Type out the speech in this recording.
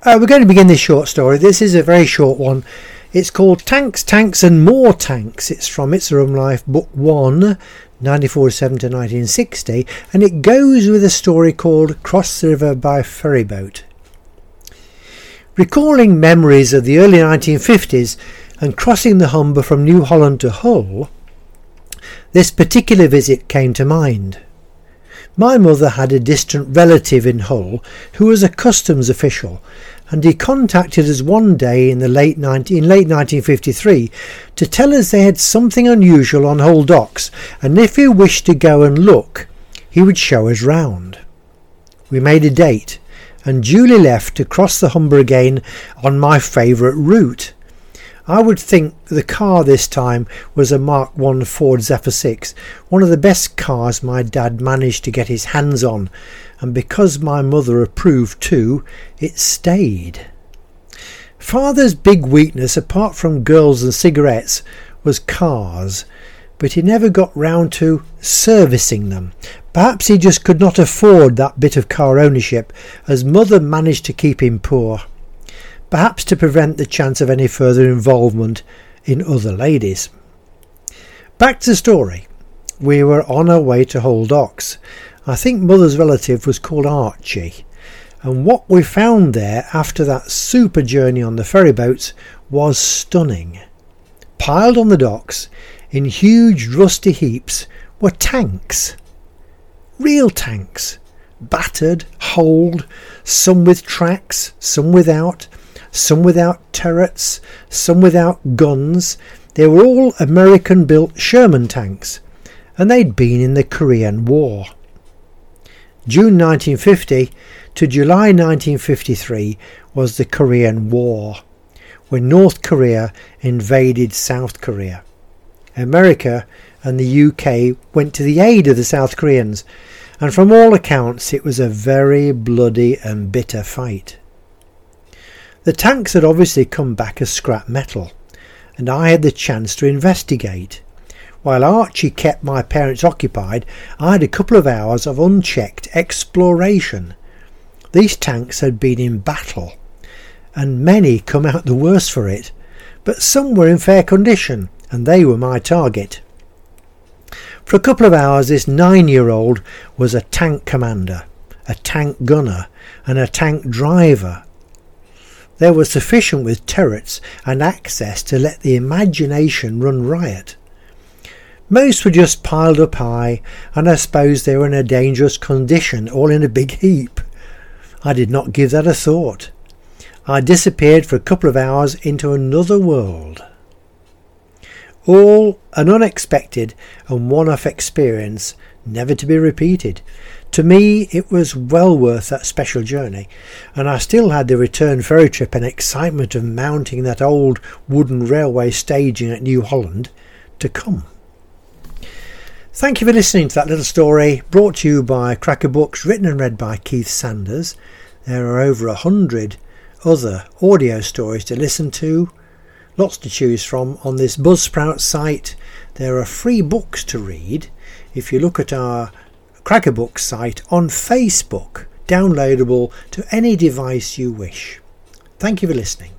Uh, we're going to begin this short story. This is a very short one. It's called Tanks, Tanks and More Tanks. It's from It's a Rum Life, Book 1, 1947 to 1960, and it goes with a story called Cross the River by Ferryboat. Recalling memories of the early 1950s and crossing the Humber from New Holland to Hull, this particular visit came to mind. My mother had a distant relative in Hull who was a customs official, and he contacted us one day in the late 19, in late 1953 to tell us they had something unusual on Hull docks, and if we wished to go and look, he would show us round. We made a date, and duly left to cross the Humber again on my favourite route. I would think the car this time was a Mark 1 Ford Zephyr 6, one of the best cars my dad managed to get his hands on, and because my mother approved too, it stayed. Father's big weakness, apart from girls and cigarettes, was cars, but he never got round to servicing them. Perhaps he just could not afford that bit of car ownership, as mother managed to keep him poor perhaps to prevent the chance of any further involvement in other ladies. Back to the story. We were on our way to Hull Docks. I think Mother's relative was called Archie, and what we found there after that super journey on the ferry boats was stunning. Piled on the docks, in huge rusty heaps, were tanks. Real tanks. Battered, holed, some with tracks, some without, some without turrets, some without guns. They were all American built Sherman tanks, and they'd been in the Korean War. June 1950 to July 1953 was the Korean War, when North Korea invaded South Korea. America and the UK went to the aid of the South Koreans, and from all accounts it was a very bloody and bitter fight. The tanks had obviously come back as scrap metal, and I had the chance to investigate. While Archie kept my parents occupied, I had a couple of hours of unchecked exploration. These tanks had been in battle, and many come out the worse for it, but some were in fair condition, and they were my target. For a couple of hours, this nine year old was a tank commander, a tank gunner, and a tank driver there was sufficient with turrets and access to let the imagination run riot. Most were just piled up high, and I suppose they were in a dangerous condition, all in a big heap. I did not give that a thought. I disappeared for a couple of hours into another world. All an unexpected and one off experience, never to be repeated. To me, it was well worth that special journey, and I still had the return ferry trip and excitement of mounting that old wooden railway staging at New Holland to come. Thank you for listening to that little story brought to you by Cracker Books, written and read by Keith Sanders. There are over a hundred other audio stories to listen to, lots to choose from on this Buzzsprout site. There are free books to read. If you look at our Crackerbook site on Facebook, downloadable to any device you wish. Thank you for listening.